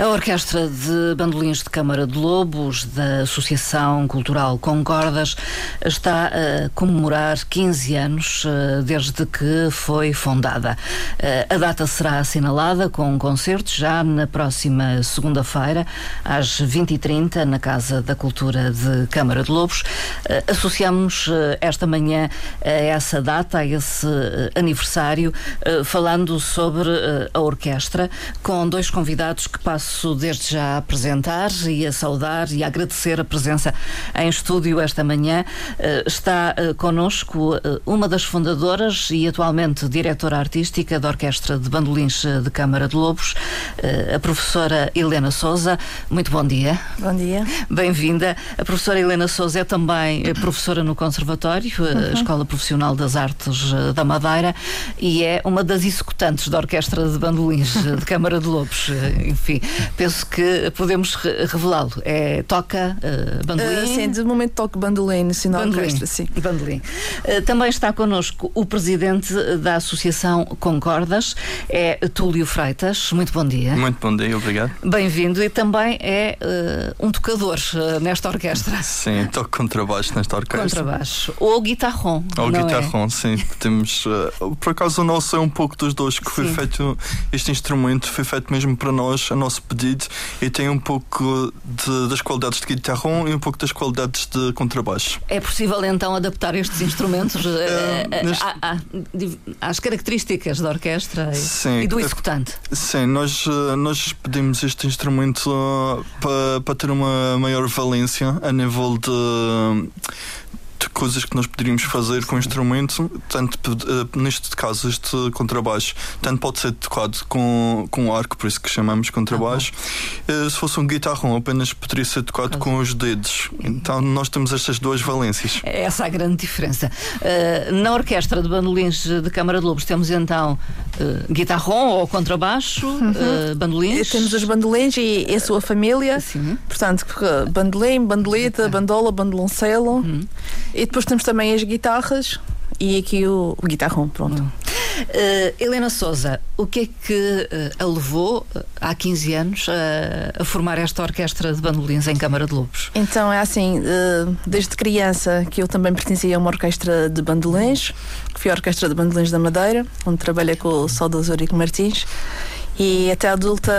A Orquestra de Bandolins de Câmara de Lobos da Associação Cultural Concordas está a comemorar 15 anos eh, desde que foi fundada. Eh, a data será assinalada com um concerto já na próxima segunda-feira, às 20h30, na Casa da Cultura de Câmara de Lobos. Eh, associamos esta manhã a essa data, a esse aniversário, falando sobre a orquestra, com dois convidados que passam Passo desde já a apresentar e a saudar e a agradecer a presença em estúdio esta manhã. Uh, está uh, connosco uh, uma das fundadoras e atualmente diretora artística da Orquestra de Bandolins de Câmara de Lobos, a professora Helena Souza. Muito bom dia. Bom dia. Bem-vinda. A professora Helena Souza é também professora no Conservatório, uhum. Escola Profissional das Artes da Madeira, e é uma das executantes da Orquestra de Bandolins de Câmara de Lobos. Enfim, penso que podemos revelá-lo. É, toca uh, bandolim? Uh, sim, de momento toco bandolim, sim, na orquestra, sim. Bandolim. Uh, também está connosco o presidente da Associação Concordas, é Túlio Freitas. Muito bom dia. Muito bom dia, obrigado. Bem-vindo e também é uh, um tocador nesta orquestra. Sim, toco contrabaixo nesta orquestra. Contrabaixo. Ou guitarrão. Ou é? guitarrão, é? sim. Temos, por acaso o nosso é um pouco dos dois, que foi feito, este instrumento foi feito mesmo para nós, a nosso pedido e tem um pouco de, das qualidades de guitarrão e um pouco das qualidades de contrabaixo. É possível então adaptar estes instrumentos é, neste... às características da orquestra e, sim, e do executante? Sim, nós, nós pedimos este instrumento para, para ter uma maior valência a nível de de coisas que nós poderíamos fazer com o instrumento, tanto uh, neste caso, este contrabaixo, tanto pode ser tocado com, com arco, por isso que chamamos contrabaixo. Uh, se fosse um guitarrão, apenas poderia ser tocado com os dedos. Então nós temos estas duas valências. É essa a grande diferença. Uh, na orquestra de bandolins de Câmara de Lobos temos então uh, guitarrão ou contrabaixo, uhum. bandolins. Temos os bandolins e, e a sua família. Sim. Portanto, bandolim, bandoleta, bandola, bandoloncelo. Uhum. E depois temos também as guitarras e aqui o, o guitarrão, pronto. Uh, Helena Souza, o que é que uh, a levou uh, há 15 anos a formar esta orquestra de bandolins em Câmara de Lobos? Então é assim, desde criança que eu também pertencia a uma orquestra de bandolins, que foi a Orquestra de Bandolins da Madeira, onde trabalhei com o saudoso Eurico Martins e até adulta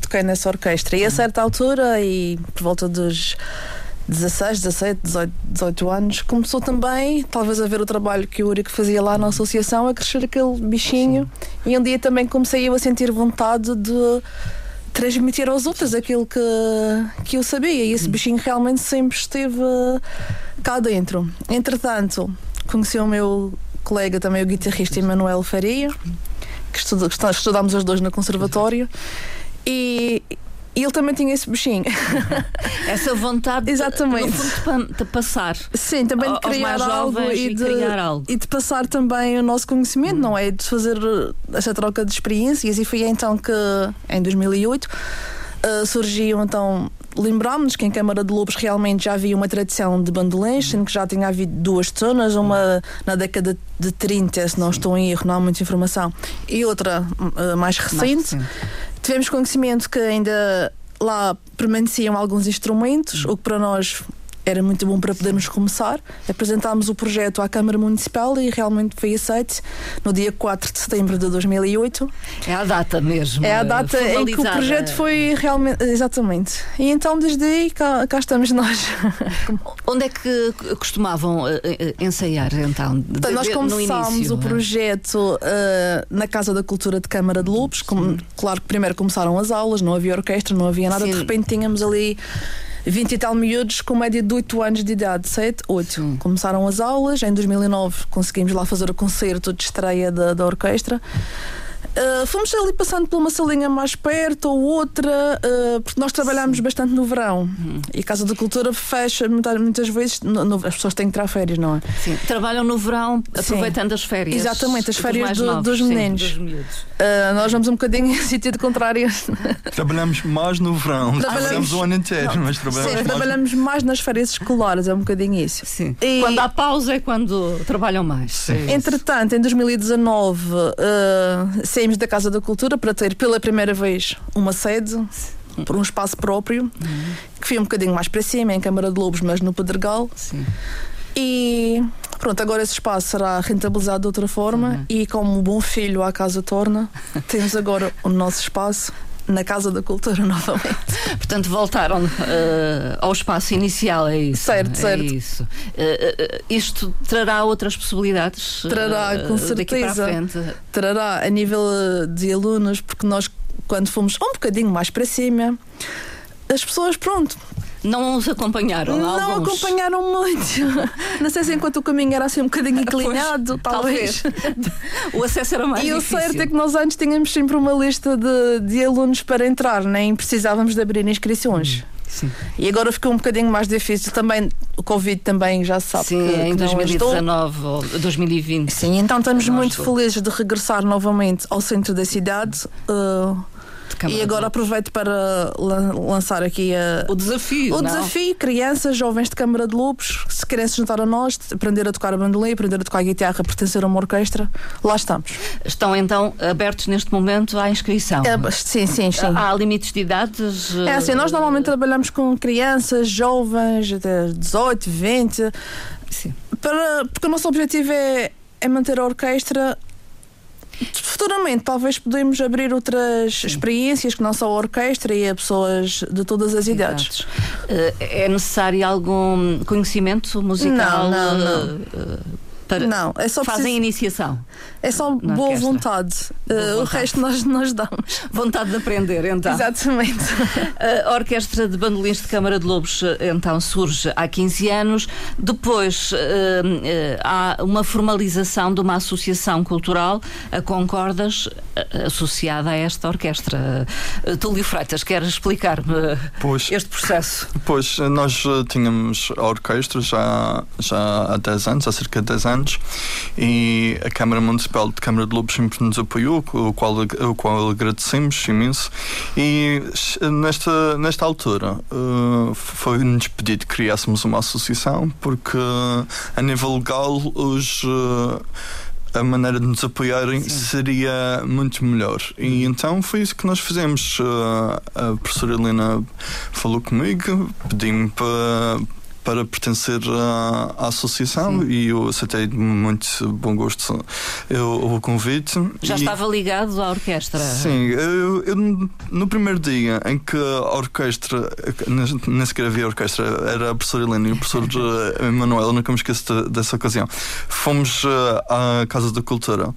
toquei nessa orquestra. E a certa altura, e por volta dos 16, 17, 18, 18 anos, começou também, talvez a ver o trabalho que o Urico fazia lá na associação, a crescer aquele bichinho. Sim. E um dia também comecei eu a sentir vontade de transmitir aos outros aquilo que, que eu sabia. E esse bichinho realmente sempre esteve cá dentro. Entretanto, conheci o meu colega também, o guitarrista Emanuel Faria, que estudámos os dois no conservatório. E e ele também tinha esse bichinho. Essa vontade Exatamente. De, de passar. Sim, também de criar algo e, de, criar algo e de passar também o nosso conhecimento, hum. não é? De fazer essa troca de experiências. E foi então que, em 2008, uh, surgiu então lembrámos que em Câmara de Lobos realmente já havia uma tradição de bandolins, sendo que já tinha havido duas zonas, uma na década de 30, se não estou em erro, não há muita informação, e outra uh, mais recente. Mais Tivemos conhecimento que ainda lá permaneciam alguns instrumentos, o que para nós era muito bom para podermos começar. Apresentámos o projeto à Câmara Municipal e realmente foi aceito no dia 4 de setembro de 2008. É a data mesmo. É a data em que o projeto foi realmente. Exatamente. E então, desde aí, cá, cá estamos nós. Onde é que costumavam uh, ensaiar então? então nós começámos o é? projeto uh, na Casa da Cultura de Câmara de Lobos. Como, claro que primeiro começaram as aulas, não havia orquestra, não havia nada, Sim. de repente tínhamos ali 20 e tal miúdos com média de 8 anos de idade, 7, 8. Hum. Começaram as aulas, em 2009 conseguimos lá fazer o concerto de estreia da, da orquestra. Uh, fomos ali passando por uma salinha mais perto ou outra, uh, porque nós trabalhamos Sim. bastante no verão uhum. e a Casa da Cultura fecha muitas, muitas vezes, no, no, as pessoas têm que tirar férias, não é? Sim, trabalham no verão aproveitando Sim. as férias. Exatamente, as férias do, novos, dos meninos. Sim, dos uh, nós vamos um bocadinho em sentido contrário. Trabalhamos mais no verão, trabalhamos o ano inteiro, não. mas trabalhamos, Sim, mais... trabalhamos mais nas férias escolares, é um bocadinho isso. Sim. E... Quando há pausa é quando trabalham mais. Sim. Entretanto, em 2019, uh, saímos da Casa da Cultura para ter pela primeira vez uma sede por um espaço próprio, uhum. que foi um bocadinho mais para cima, em Câmara de Lobos, mas no Pedregal. Sim. E pronto, agora esse espaço será rentabilizado de outra forma uhum. e como bom filho à casa torna, temos agora o nosso espaço na Casa da Cultura novamente. Portanto, voltaram uh, ao espaço inicial, é isso? Certo, é certo. Isso. Uh, uh, isto trará outras possibilidades? Trará, com certeza. Trará a nível de alunos, porque nós, quando fomos um bocadinho mais para cima, as pessoas, pronto, não os acompanharam? Não alguns? acompanharam muito. Não sei se enquanto o caminho era assim um bocadinho inclinado, pois, talvez. talvez. o acesso era mais e difícil. E o certo é que nós antes tínhamos sempre uma lista de, de alunos para entrar, nem precisávamos de abrir inscrições. Hum. Sim. E agora ficou um bocadinho mais difícil também. O Covid também já se sabe Sim, que, em 2019 ou 2020. Sim, então estamos muito felizes de regressar novamente ao centro da cidade. Uh, e agora aproveito para lançar aqui a, o desafio. O não? desafio, crianças, jovens de Câmara de Lobos, se querem se juntar a nós, aprender a tocar a bandolim, aprender a tocar a guitarra, pertencer a uma orquestra, lá estamos. Estão então abertos neste momento à inscrição? É, sim, sim, sim. Há limites de idades? É assim, nós normalmente trabalhamos com crianças, jovens, até 18, 20. Sim. Para, porque o nosso objetivo é, é manter a orquestra Futuramente, talvez podemos abrir outras Sim. experiências que não só a orquestra e a pessoas de todas as idades. Eh, é necessário algum conhecimento musical? Não, não, não. Eh, para não, é só fazem preciso... iniciação. É só boa vontade. Boa uh, vontade. O resto nós, nós damos. Vontade de aprender, então. Exatamente. A Orquestra de Bandolins de Câmara de Lobos, então, surge há 15 anos. Depois uh, uh, há uma formalização de uma associação cultural, a Concordas, associada a esta orquestra. Túlio Freitas, quer explicar-me este processo? Pois, nós tínhamos a orquestra já, já há 10 anos, há cerca de 10 anos, e a Câmara Municipal de Câmara de Lobos sempre nos apoiou, o qual, o qual agradecemos imenso. E nesta, nesta altura foi-nos pedido que criássemos uma associação, porque a nível legal os. A maneira de nos apoiarem Sim. seria muito melhor. E então foi isso que nós fizemos. Uh, a professora Helena falou comigo, pedi-me para para pertencer à, à associação Sim. e eu aceitei de muito bom gosto eu, o convite. Já e, estava ligado à orquestra? Sim, eu, eu, no primeiro dia em que a orquestra, nem sequer havia orquestra, era a professora Helena e o professor Emanuel, nunca me esqueço dessa ocasião. Fomos eh, à Casa da Cultura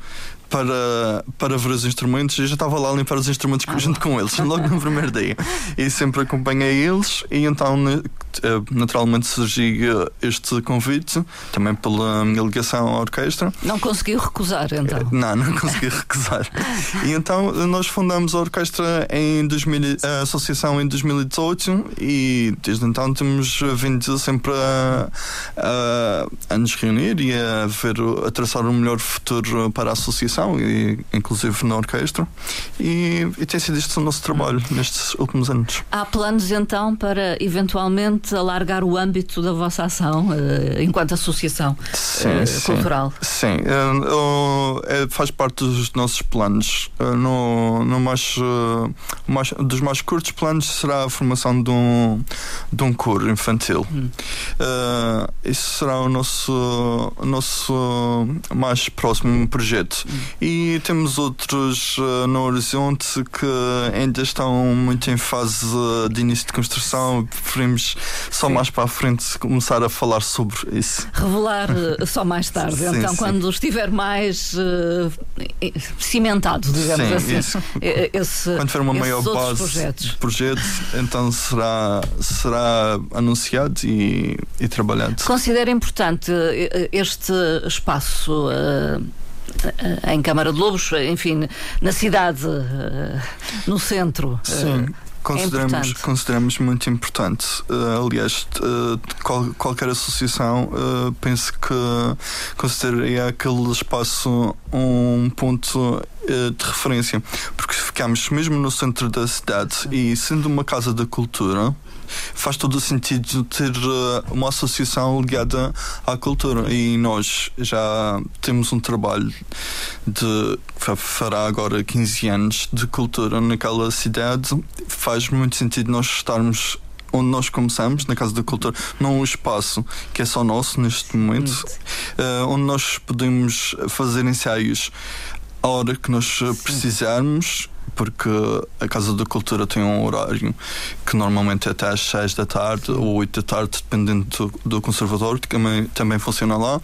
para, para ver os instrumentos e já estava lá a limpar os instrumentos ah, junto com eles, logo no primeiro dia. E sempre acompanhei eles e então eh, naturalmente surgiu este convite, também pela minha ligação à orquestra. Não conseguiu recusar então? Não, não consegui recusar. E então nós fundamos a orquestra em 2000, a associação em 2018 e desde então temos vindo sempre a, a, a nos reunir e a ver, a traçar um melhor futuro para a associação e, inclusive na orquestra, e, e tem sido este o nosso trabalho nestes últimos anos. Há planos então para eventualmente alargar o âmbito da vossa ação uh, enquanto associação sim, uh, sim, cultural? Sim, uh, faz parte dos nossos planos. no, no mais, mais, dos mais curtos planos será a formação de um, de um coro infantil. Hum. isso será o nosso, nosso mais próximo projeto. Hum. E temos outros uh, no horizonte que ainda estão muito em fase de início de construção. Preferimos só sim. mais para a frente começar a falar sobre isso. Revelar uh, só mais tarde, sim, então, sim. quando estiver mais uh, cimentado, digamos sim, assim. Isso. Esse, quando tiver uma maior base projetos. de projeto, então será, será anunciado e, e trabalhado. Considera importante este espaço eh, em Câmara de Lobos, enfim, na cidade, eh, no centro. Sim. Consideramos, é consideramos muito importante. Uh, aliás, uh, qual, qualquer associação uh, penso que consideraria aquele espaço um ponto de referência, porque ficamos mesmo no centro da cidade e sendo uma casa da cultura, faz todo o sentido ter uh, uma associação ligada à cultura. E nós já temos um trabalho de fará agora 15 anos de cultura naquela cidade. Faz muito sentido nós estarmos onde nós começamos, na Casa da Cultura, não um espaço que é só nosso neste momento, uh, onde nós podemos fazer ensaios a hora que nós precisarmos porque a Casa da Cultura tem um horário que normalmente é até às 6 da tarde ou 8 da tarde, dependendo do, do conservador, que também, também funciona lá.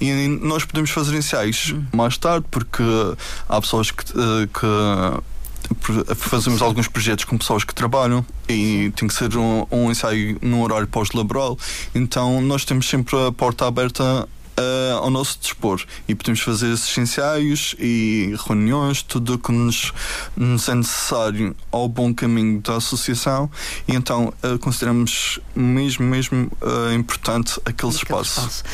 E nós podemos fazer ensaios hum. mais tarde, porque há pessoas que, eh, que fazemos alguns projetos com pessoas que trabalham e tem que ser um, um ensaio num horário pós-laboral. Então nós temos sempre a porta aberta uh, ao nosso dispor e podemos fazer esses ensaios e reuniões, tudo o que nos, nos é necessário ao bom caminho da associação e então uh, consideramos mesmo, mesmo uh, importante aquele, aquele espaço. espaço.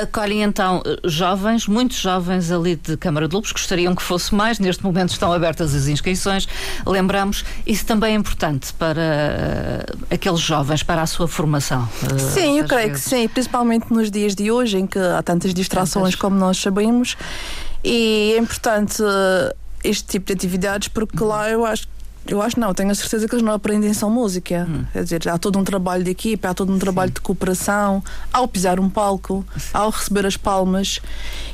acolhem então jovens, muitos jovens ali de Câmara de Lobos, gostariam que fosse mais, neste momento estão abertas as inscrições, lembramos, isso também é importante para aqueles jovens, para a sua formação. Sim, eu creio vezes. que sim, principalmente nos dias de hoje em que há tantas distrações como nós sabemos e é importante uh, este tipo de atividades porque lá eu acho eu acho não, tenho a certeza que eles não aprendem só música. Hum. Quer dizer, há todo um trabalho de equipa, há todo um trabalho Sim. de cooperação, ao pisar um palco, ao receber as palmas.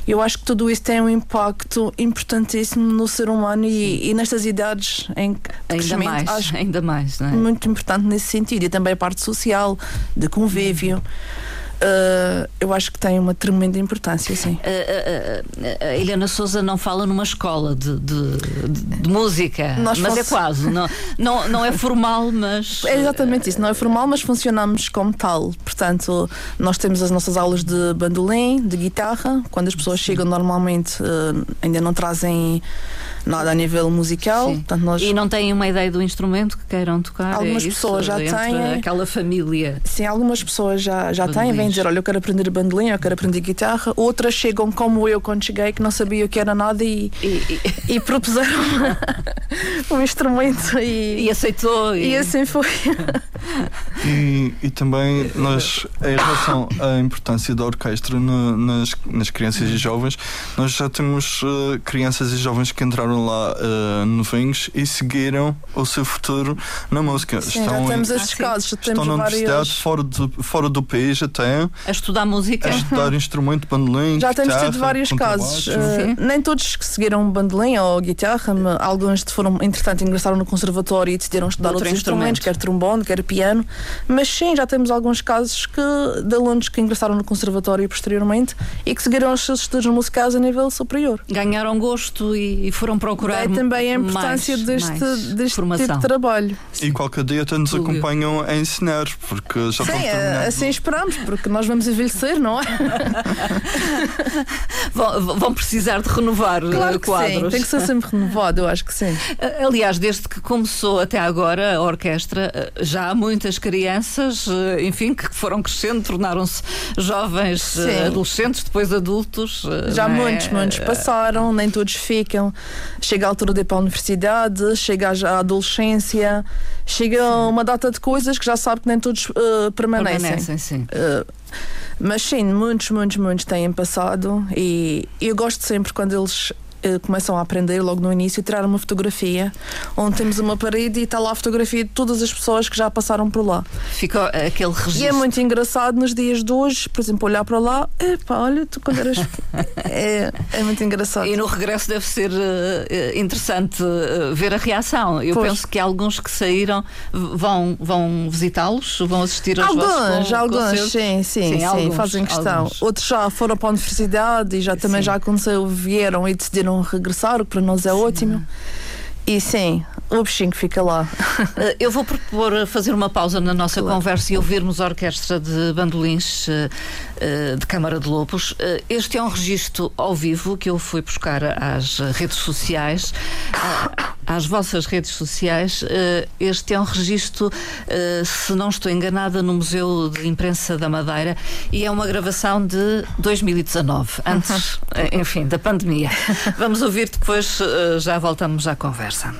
Eu acho que tudo isso tem um impacto importantíssimo no ser humano e, e, nestas idades em que ainda mais, acho ainda mais, não é? muito importante nesse sentido e também a parte social, de convívio. Hum. Uh, eu acho que tem uma tremenda importância, sim. Uh, uh, a Helena Souza não fala numa escola de, de, de, de música, Nós mas é quase. Não, não, não é formal, mas. É exatamente isso, não é formal, mas funcionamos como tal. Portanto, nós temos as nossas aulas de bandolim, de guitarra. Quando as pessoas chegam, normalmente ainda não trazem nada a nível musical. Portanto, nós... E não têm uma ideia do instrumento que queiram tocar? Algumas é pessoas já têm. Aquela família. Sim, algumas pessoas já, já têm, vêm dizer: Olha, eu quero aprender bandolim, eu quero aprender guitarra. Outras chegam como eu quando cheguei, que não sabia o que era nada e, e, e... e propuseram um instrumento e, e aceitou. E... e assim foi. e, e também nós, em relação à importância da orquestra no, nas, nas crianças e jovens, nós já temos uh, crianças e jovens que entraram lá uh, novinhos e seguiram o seu futuro na música. Sim, estão já temos em, esses casos, estão na universidade, fora, de, fora do país até. A estudar música. A estudar instrumento, bandolim, Já guitarra, temos tido vários casos. Uh, nem todos que seguiram bandolim ou guitarra, alguns foram, entretanto, ingressaram no conservatório e decidiram estudar Outro outros instrumentos, quer trombone, quer piano. Mas sim, já temos alguns casos que, de alunos que ingressaram no conservatório posteriormente e que seguiram os seus estudos musicais a nível superior. Ganharam gosto e e foram procurar. É também a importância mais, deste, mais deste formação. tipo de trabalho. E qualquer dia até nos acompanham a ensinar, porque já Sim, é, assim esperamos, porque nós vamos envelhecer, não é? vão, precisar de renovar claro que quadros. Sim, tem que ser sempre renovado, eu acho que sim. Aliás, desde que começou até agora a orquestra, eh, já há muitas crianças, eh, enfim, que foram crescendo, tornaram-se jovens, sim. adolescentes, depois adultos. Já é? muitos, muitos passaram, nem todos ficam chega a altura de ir para a universidade, chega à adolescência, chega a uma data de coisas que já sabe que nem todos uh, permanecem. Permanecem, sim. Uh, mas sim, muitos, muitos, muitos têm passado e eu gosto sempre quando eles uh, começam a aprender logo no início, tirar uma fotografia onde temos uma parede e está lá a fotografia de todas as pessoas que já passaram por lá. Fica aquele registro. E é muito engraçado nos dias de hoje, por exemplo, olhar para lá, epá, olha, tu quando eras. é, é muito engraçado. E no regresso deve ser uh, interessante uh, ver a reação. Eu pois. penso que alguns que saíram vão, vão visitá-los, vão assistir aos alguns, vossos Alguns, sim, sim, sim, sim alguns, fazem questão. Alguns. Outros já foram para a universidade e já também sim. já aconteceu, vieram e decidiram regressar, o que para nós é ótimo. E sim, o bichinho que fica lá. Eh, eu vou propor fazer uma pausa na nossa claro. conversa e ouvirmos a orquestra de bandolins uh, de Câmara de Lobos. Este é um registro ao vivo que eu fui buscar às redes sociais, às vossas redes sociais. Este é um registro, se não estou enganada, no Museu de Imprensa da Madeira e é uma gravação de 2019, antes, uhum. enfim, da pandemia. Vamos ouvir depois, já voltamos à conversa.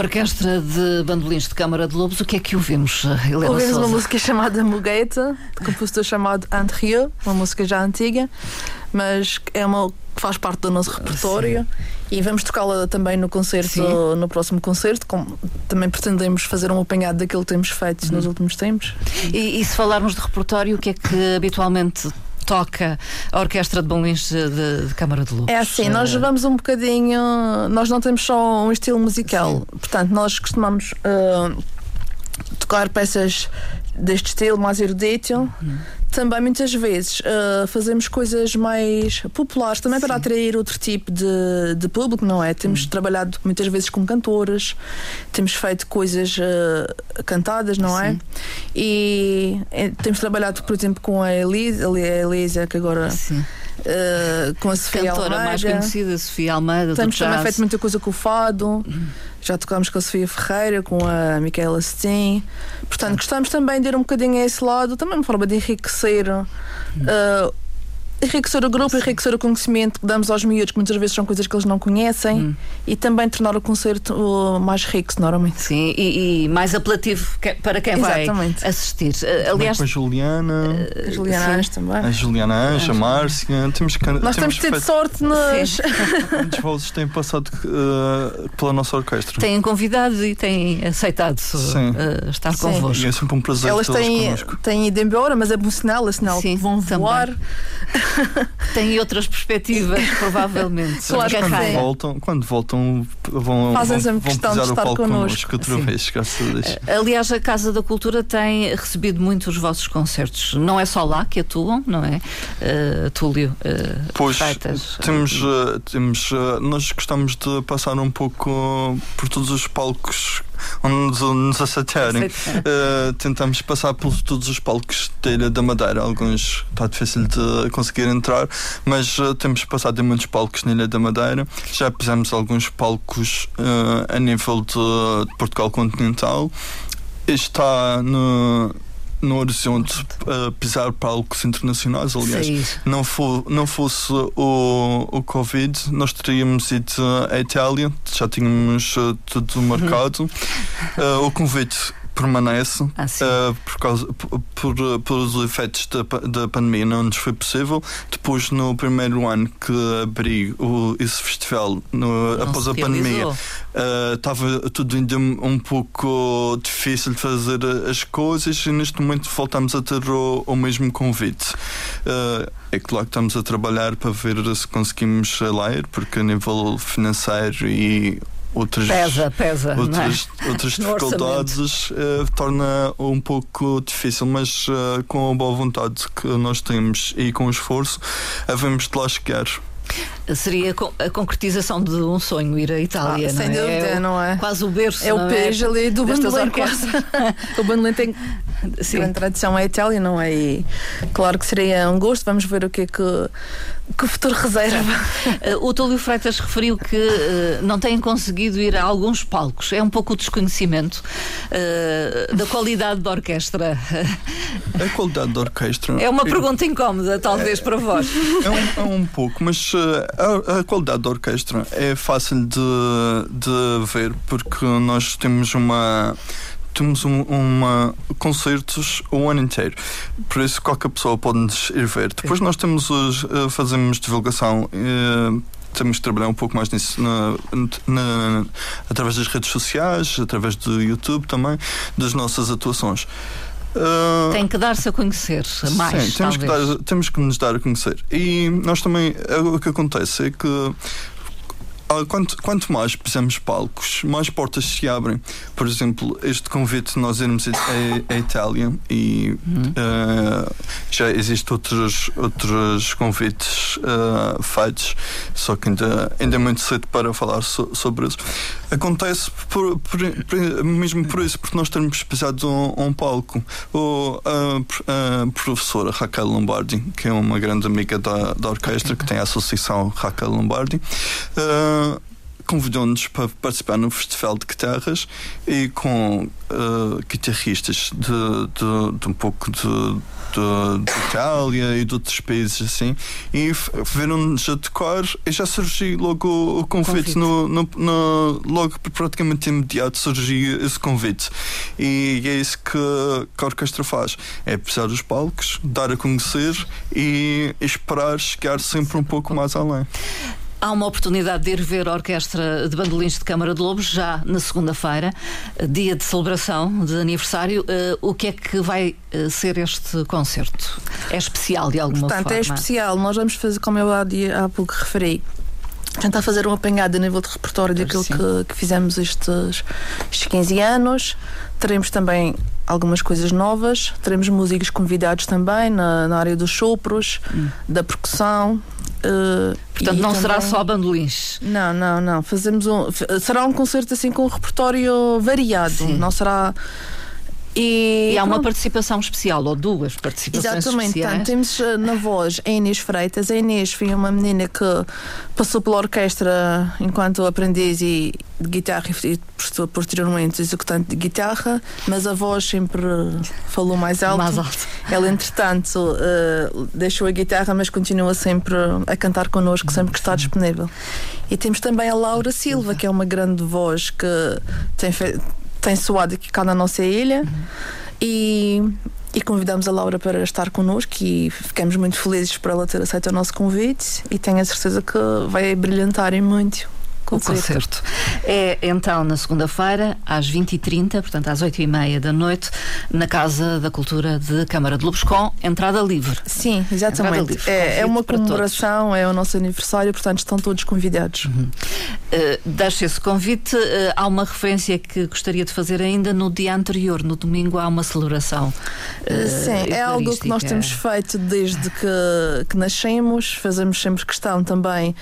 Orquestra de Bandolins de Câmara de Lobos, o que é que ouvimos, Helena Ouvimos Sousa? uma música chamada Mugueta, de compositor chamado Andrieu, uma música já antiga, mas é uma que faz parte do nosso repertório e vamos tocá-la também no concerto, Sim. no próximo concerto. Com, também pretendemos fazer um apanhado daquilo que temos feito uhum. nos últimos tempos. E, e se falarmos de repertório, o que é que habitualmente toca a Orquestra de Bolins de, de Câmara de Luz? É assim, nós vamos um bocadinho. Nós não temos só um estilo musical, Sim. portanto, nós costumamos uh, tocar peças deste estilo mais erudito. Uhum. Também muitas vezes uh, fazemos coisas mais populares, também Sim. para atrair outro tipo de, de público, não é? Temos uhum. trabalhado muitas vezes com cantoras, temos feito coisas uh, cantadas, não é? Sim. é? E, e, temos trabalhado, por exemplo, com a Elisa, a Elisa que agora. Sim Uh, com a Sofia Cantora Almeida. mais conhecida, Sofia Almeida. Temos também feito muita coisa com o Fado. Já tocámos com a Sofia Ferreira, com a Micaela Steen. Portanto, gostamos também de ir um bocadinho a esse lado, também uma forma de enriquecer. Uh, enriquecer o grupo, enriquecer o conhecimento que damos aos miúdos, que muitas vezes são coisas que eles não conhecem, hum. e também tornar o concerto mais rico, normalmente. Sim, e, e mais apelativo para quem Exatamente. vai assistir. Uh, aliás, com a Juliana, uh, a Juliana Anjos também. A Juliana Anjos, a Márcia, temos que, Nós temos, tido feito... sorte nos. Muitos vozes têm passado uh, pela nossa orquestra. Têm convidado e têm aceitado uh, estar Sim. convosco. E é sempre um prazer Elas têm, têm ido embora, mas é bom sinal, é sinal Sim, que vão voar. Têm outras perspectivas, provavelmente. Claro quando voltam, quando voltam, vão, Fazem vão, vão pisar de o palco connosco outra Sim. vez. Eh, aliás, a Casa da Cultura tem recebido muito os vossos concertos. Não é só lá que atuam, não é? Uh, Túlio. Uh, pois, Freitas, temos, uh, temos nós gostamos de passar um pouco por todos os palcos onde nos aceitarem. Uh, tentamos passar por todos os palcos da Ilha da Madeira. Alguns está difícil de conseguir entrar, mas uh, temos passado em muitos palcos na Ilha da Madeira. Já fizemos alguns palcos uh, a nível de, de Portugal continental. Está no no horizonte uh, pisar palcos internacionais. Aliás, Sim. não, for, não fosse o, o Covid, nós teríamos ido à Itália, já tínhamos uh, tudo marcado. Uh, o convite permanece ah, uh, por, causa, por, por, pelos efeitos da, da pandemia não nos foi possível. Depois, no primeiro ano que abri o, esse festival, no, após a pandemia, estava uh, tudo ainda um pouco difícil de fazer as coisas e neste momento voltamos a ter o, o mesmo convite. Uh, é claro que estamos a trabalhar para ver se conseguimos ler, porque a nível financeiro e outras, pesa, pesa, outras, é? outras dificuldades uh, torna um pouco difícil, mas uh, com a boa vontade que nós temos e com o esforço, havemos de lá chegar seria a concretização de um sonho ir à Itália, ah, não sem é? dúvida, é não é? Quase o berço. É o peixe é? ali do Bandolim. o Bandolim tem Sim. grande tradição à Itália, não é? E claro que seria um gosto, vamos ver o que é que que o futuro reserva. Uh, o Túlio Freitas referiu que uh, não têm conseguido ir a alguns palcos. É um pouco o desconhecimento uh, da qualidade da orquestra. A qualidade da orquestra. É uma pergunta incómoda, talvez, é, para vós. É um, é um pouco, mas a, a, qualidade da orquestra é fácil de, de ver porque nós temos uma temos um, uma concertos o ano inteiro. Por isso qualquer pessoa pode nos ir ver. Depois nós temos os, uh, fazemos divulgação. Uh, temos de trabalhar um pouco mais nisso na, na, através das redes sociais, através do YouTube também, das nossas atuações. Uh, Tem que dar-se a conhecer mais. Sim, temos que, dar, temos que nos dar a conhecer. E nós também, o que acontece é que quanto, quanto mais pisamos palcos, mais portas se abrem. Por exemplo, este convite nós irmos a Itália e uhum. uh, já existem outros, outros convites uh, feitos, só que ainda, ainda é muito cedo para falar so, sobre isso. Acontece por, por, por, mesmo por isso, porque nós temos pisado um, um palco. O, a, a, professora Raquel Lombardi, que é uma grande amiga da, da orquestra, que tem a associação Raquel Lombardi, uh, convidou-nos para participar no Festival de Guitarras e com uh, guitarristas de, de, de, um pouco de, de, Itália e de outros países assim e viram-nos a tocar e já surgiu logo o, convite, convite. No, no, no, logo praticamente imediato surgiu esse convite e é isso que, que a orquestra faz é pisar os palcos, dar a conhecer e esperar chegar sempre um pouco mais além. Há uma oportunidade de ir ver a Orquestra de Bandolins de Câmara de Lobos já na segunda-feira, dia de celebração de aniversário. Uh, o que é que vai uh, ser este concerto? É especial de alguma Portanto, é forma? Portanto, é especial. Nós vamos fazer, como eu há, há pouco referi, tentar fazer um apanhado a nível de repertório daquilo que, que, fizemos estes, estes 15 anos. Teremos também algumas coisas novas, teremos músicos convidados também na, na área dos sopros, hum. da percussão, Uh, Portanto, não também... será só bandolins. Não, não, não. Fazemos um. Será um concerto assim com um repertório variado. Sim. Não será. E, e há uma participação especial, ou duas participações Exatamente, especiais. temos eh, na voz a Inês Freitas. A Inês foi uma menina que passou pela orquestra enquanto aprendiz e de guitarra e posteriormente executante de guitarra, mas a voz sempre falou mais alto. Mais alto. Ela, entretanto, uh, deixou a guitarra, mas continua sempre a cantar connosco, sempre que está disponível. E temos também a Laura Silva, que é uma grande voz que tem feito tem soado aqui cá na nossa ilha uhum. e, e convidamos a Laura para estar connosco e ficamos muito felizes por ela ter aceito o nosso convite e tenho a certeza que vai brilhantar em muito o concerto. É então na segunda-feira, às 20h30, portanto às 8h30 da noite, na Casa da Cultura de Câmara de Lobos, com entrada livre. Sim, exatamente. Livre, é, é, uma comemoração, é o nosso aniversário, portanto estão todos convidados. Uhum. Uh, deixo esse convite. Uh, há uma referência que gostaria de fazer ainda no dia anterior, no domingo, há uma celebração. Uh, Sim, é algo que nós temos feito desde que, que nascemos, fazemos sempre questão também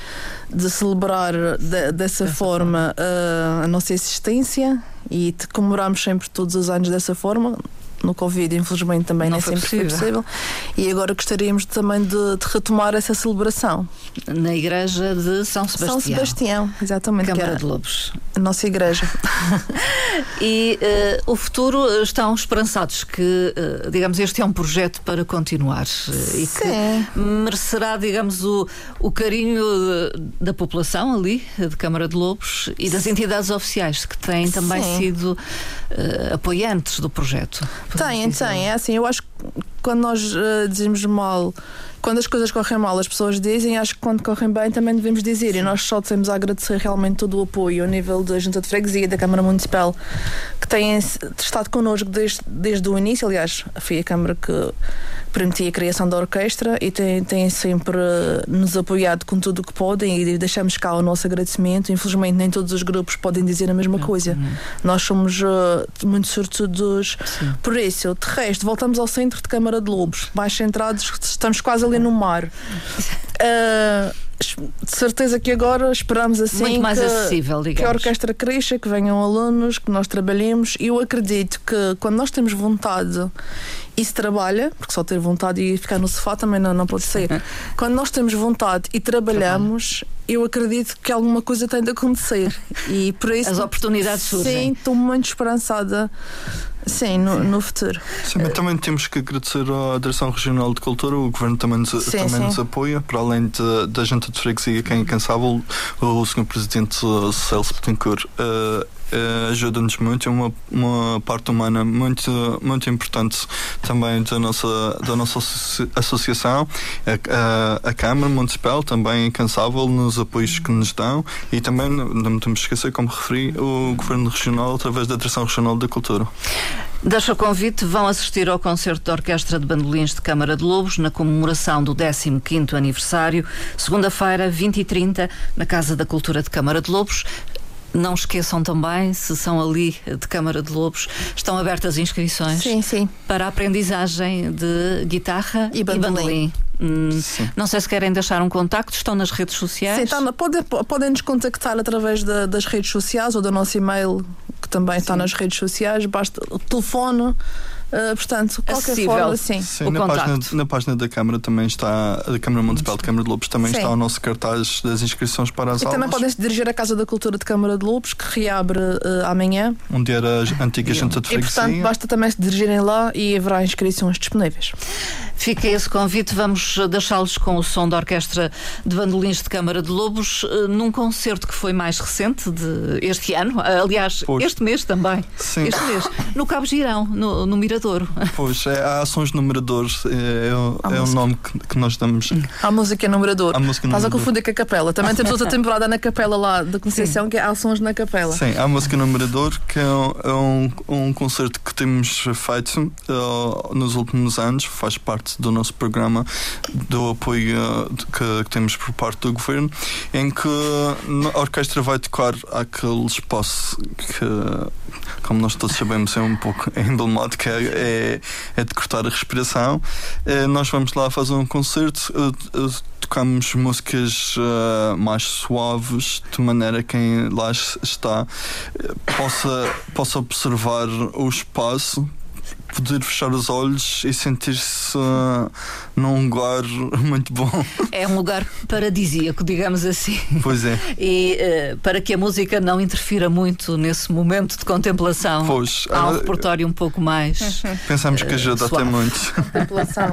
de celebrar. De, dessa, forma, forma. Uh, a nossa existência e comemoramos sempre todos os anos dessa forma no Covid, infelizmente também não nem sempre possível. foi possível. E agora gostaríamos também de, de, retomar essa celebração. Na igreja de São Sebastião. São Sebastião, exatamente. Câmara de Lobos. A nossa igreja. e uh, o futuro estão esperançados que, uh, digamos, este é um projeto para continuar uh, e que merecerá, digamos, o, o carinho de, da população ali, de Câmara de Lobos e das entidades oficiais que têm também Sim. sido apoiantes do projeto. Tem, tem. É assim, eu acho que quando nós uh, dizemos mal, quando as coisas correm mal, as pessoas dizem, acho que quando correm bem também devemos dizer. E nós só temos a agradecer realmente todo o apoio a nível da Junta de Freguesia, da Câmara Municipal, que têm estado connosco desde, desde o início. Aliás, foi a Câmara que permitia a criação da orquestra e têm, têm sempre nos apoiado com tudo o que podem e deixamos cá o nosso agradecimento. Infelizmente, nem todos os grupos podem dizer a mesma coisa. Nós somos uh, muito sortudos por isso. De resto, voltamos ao centro de Câmara de Lobos, mais centrados, estamos quase ali no mar. Uh, de certeza que agora esperamos assim Muito mais que, acessível, que a orquestra cresça, que venham alunos, que nós trabalhemos. E eu acredito que quando nós temos vontade e se trabalha, porque só ter vontade e ficar no sofá também não, não pode ser. Quando nós temos vontade e trabalhamos, eu acredito que alguma coisa tem de acontecer. E por isso. As oportunidades surgem. Sim, estou muito esperançada. Sim, no, no futuro. Sim, mas também temos que agradecer à Direção Regional de Cultura, o Governo também nos, sim, também sim. nos apoia, para além de, da gente de freguesia, quem é incansável, o Sr. Presidente Celso Betancourt uh, uh, ajuda-nos muito, é uma, uma parte humana muito, muito importante também da nossa, da nossa associação, a, a, a Câmara Municipal também incansável nos apoios que nos dão e também, não temos esquecer, como referi, o Governo Regional através da Direção Regional da Cultura. Deixa o convite, vão assistir ao concerto da Orquestra de Bandolins de Câmara de Lobos na comemoração do 15º aniversário, segunda-feira, 20 e 30 na Casa da Cultura de Câmara de Lobos. Não esqueçam também, se são ali de Câmara de Lobos, estão abertas inscrições sim, sim. para a aprendizagem de guitarra e bandolim. E bandolim. Hum, não sei se querem deixar um contacto, estão nas redes sociais. Sim, tá, podem, podem nos contactar através de, das redes sociais ou do nosso e-mail, que também Sim. está nas redes sociais. Basta o telefone Uh, portanto, qualquer Acessível. forma, sim. Sim, o na página, na página da Câmara também está, a Câmara Municipal de Câmara de Lobos também Sim. está o nosso cartaz das inscrições para as E também aulas, podem se dirigir à Casa da Cultura de Câmara de Lobos, que reabre uh, amanhã. onde era a antiga junta de E, portanto, freguesia. basta também se dirigirem lá e haverá inscrições disponíveis. Fica esse convite. Vamos deixá-los com o som da Orquestra de Bandolins de Câmara de Lobos, eh, num concerto que foi mais recente de este ano. Ah, Aliás, Pois. este mês também. Sim. Este mês. No Cabo Girão, no, no Miradouro. Pois, é, há ações numeradores, é, é, é o nome que, que nós damos Há música numerador. à música Estás a numerador. confundir com a capela. Também temos outra temporada na capela lá da Conceição, que é Há Sons na Capela. Sim, há a música numerador, que é um, é um, um concerto que temos feito eh, nos últimos anos, faz parte do nosso programa do apoio de- que, que temos por parte do governo, em que a orquestra vai tocar aquele espaço que, como nós todos sabemos, é um pouco emblemático, é, é, é de cortar a respiração. Eh, Nós vamos lá fazer um concerto. eh, eh, Tocamos músicas mais suaves, de maneira que quem lá es- está possa, possa observar o espaço, poder fechar os olhos e sentir-se eh, num lugar muito bom. É um lugar paradisíaco, digamos assim. Pois é, E eh, para que a música não interfira muito nesse momento de contemplação, pois. há um eh, repertório um pouco mais. Pensamos que ajuda até muito. Contemplação.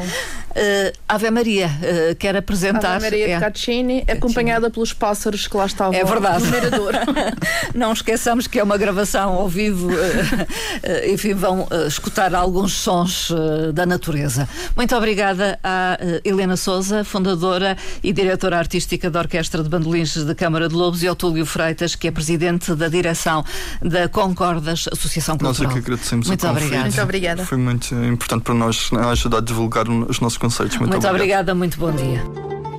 Eh, Ave Maria, eh, quer apresentar? Ave Maria É. de Caccini, acompanhada pelos pássaros que lá estavam É verdade. Não esqueçamos que é uma gravação ao vivo, eh, eh, enfim, vão eh, escutar alguns sons eh, da natureza. Muito obrigada à eh, Helena Souza, fundadora e diretora artística da Orquestra de Bandolins da Câmara de Lobos, e ao Túlio Freitas, que é presidente da direção da Concordas Associação Nós é Cultural. que agradecemos Muito o convite. obrigada. Muito obrigada. Foi muito importante para nós ajudar a divulgar os nossos conceitos. Muito, Muito obrigada, muito bom dia.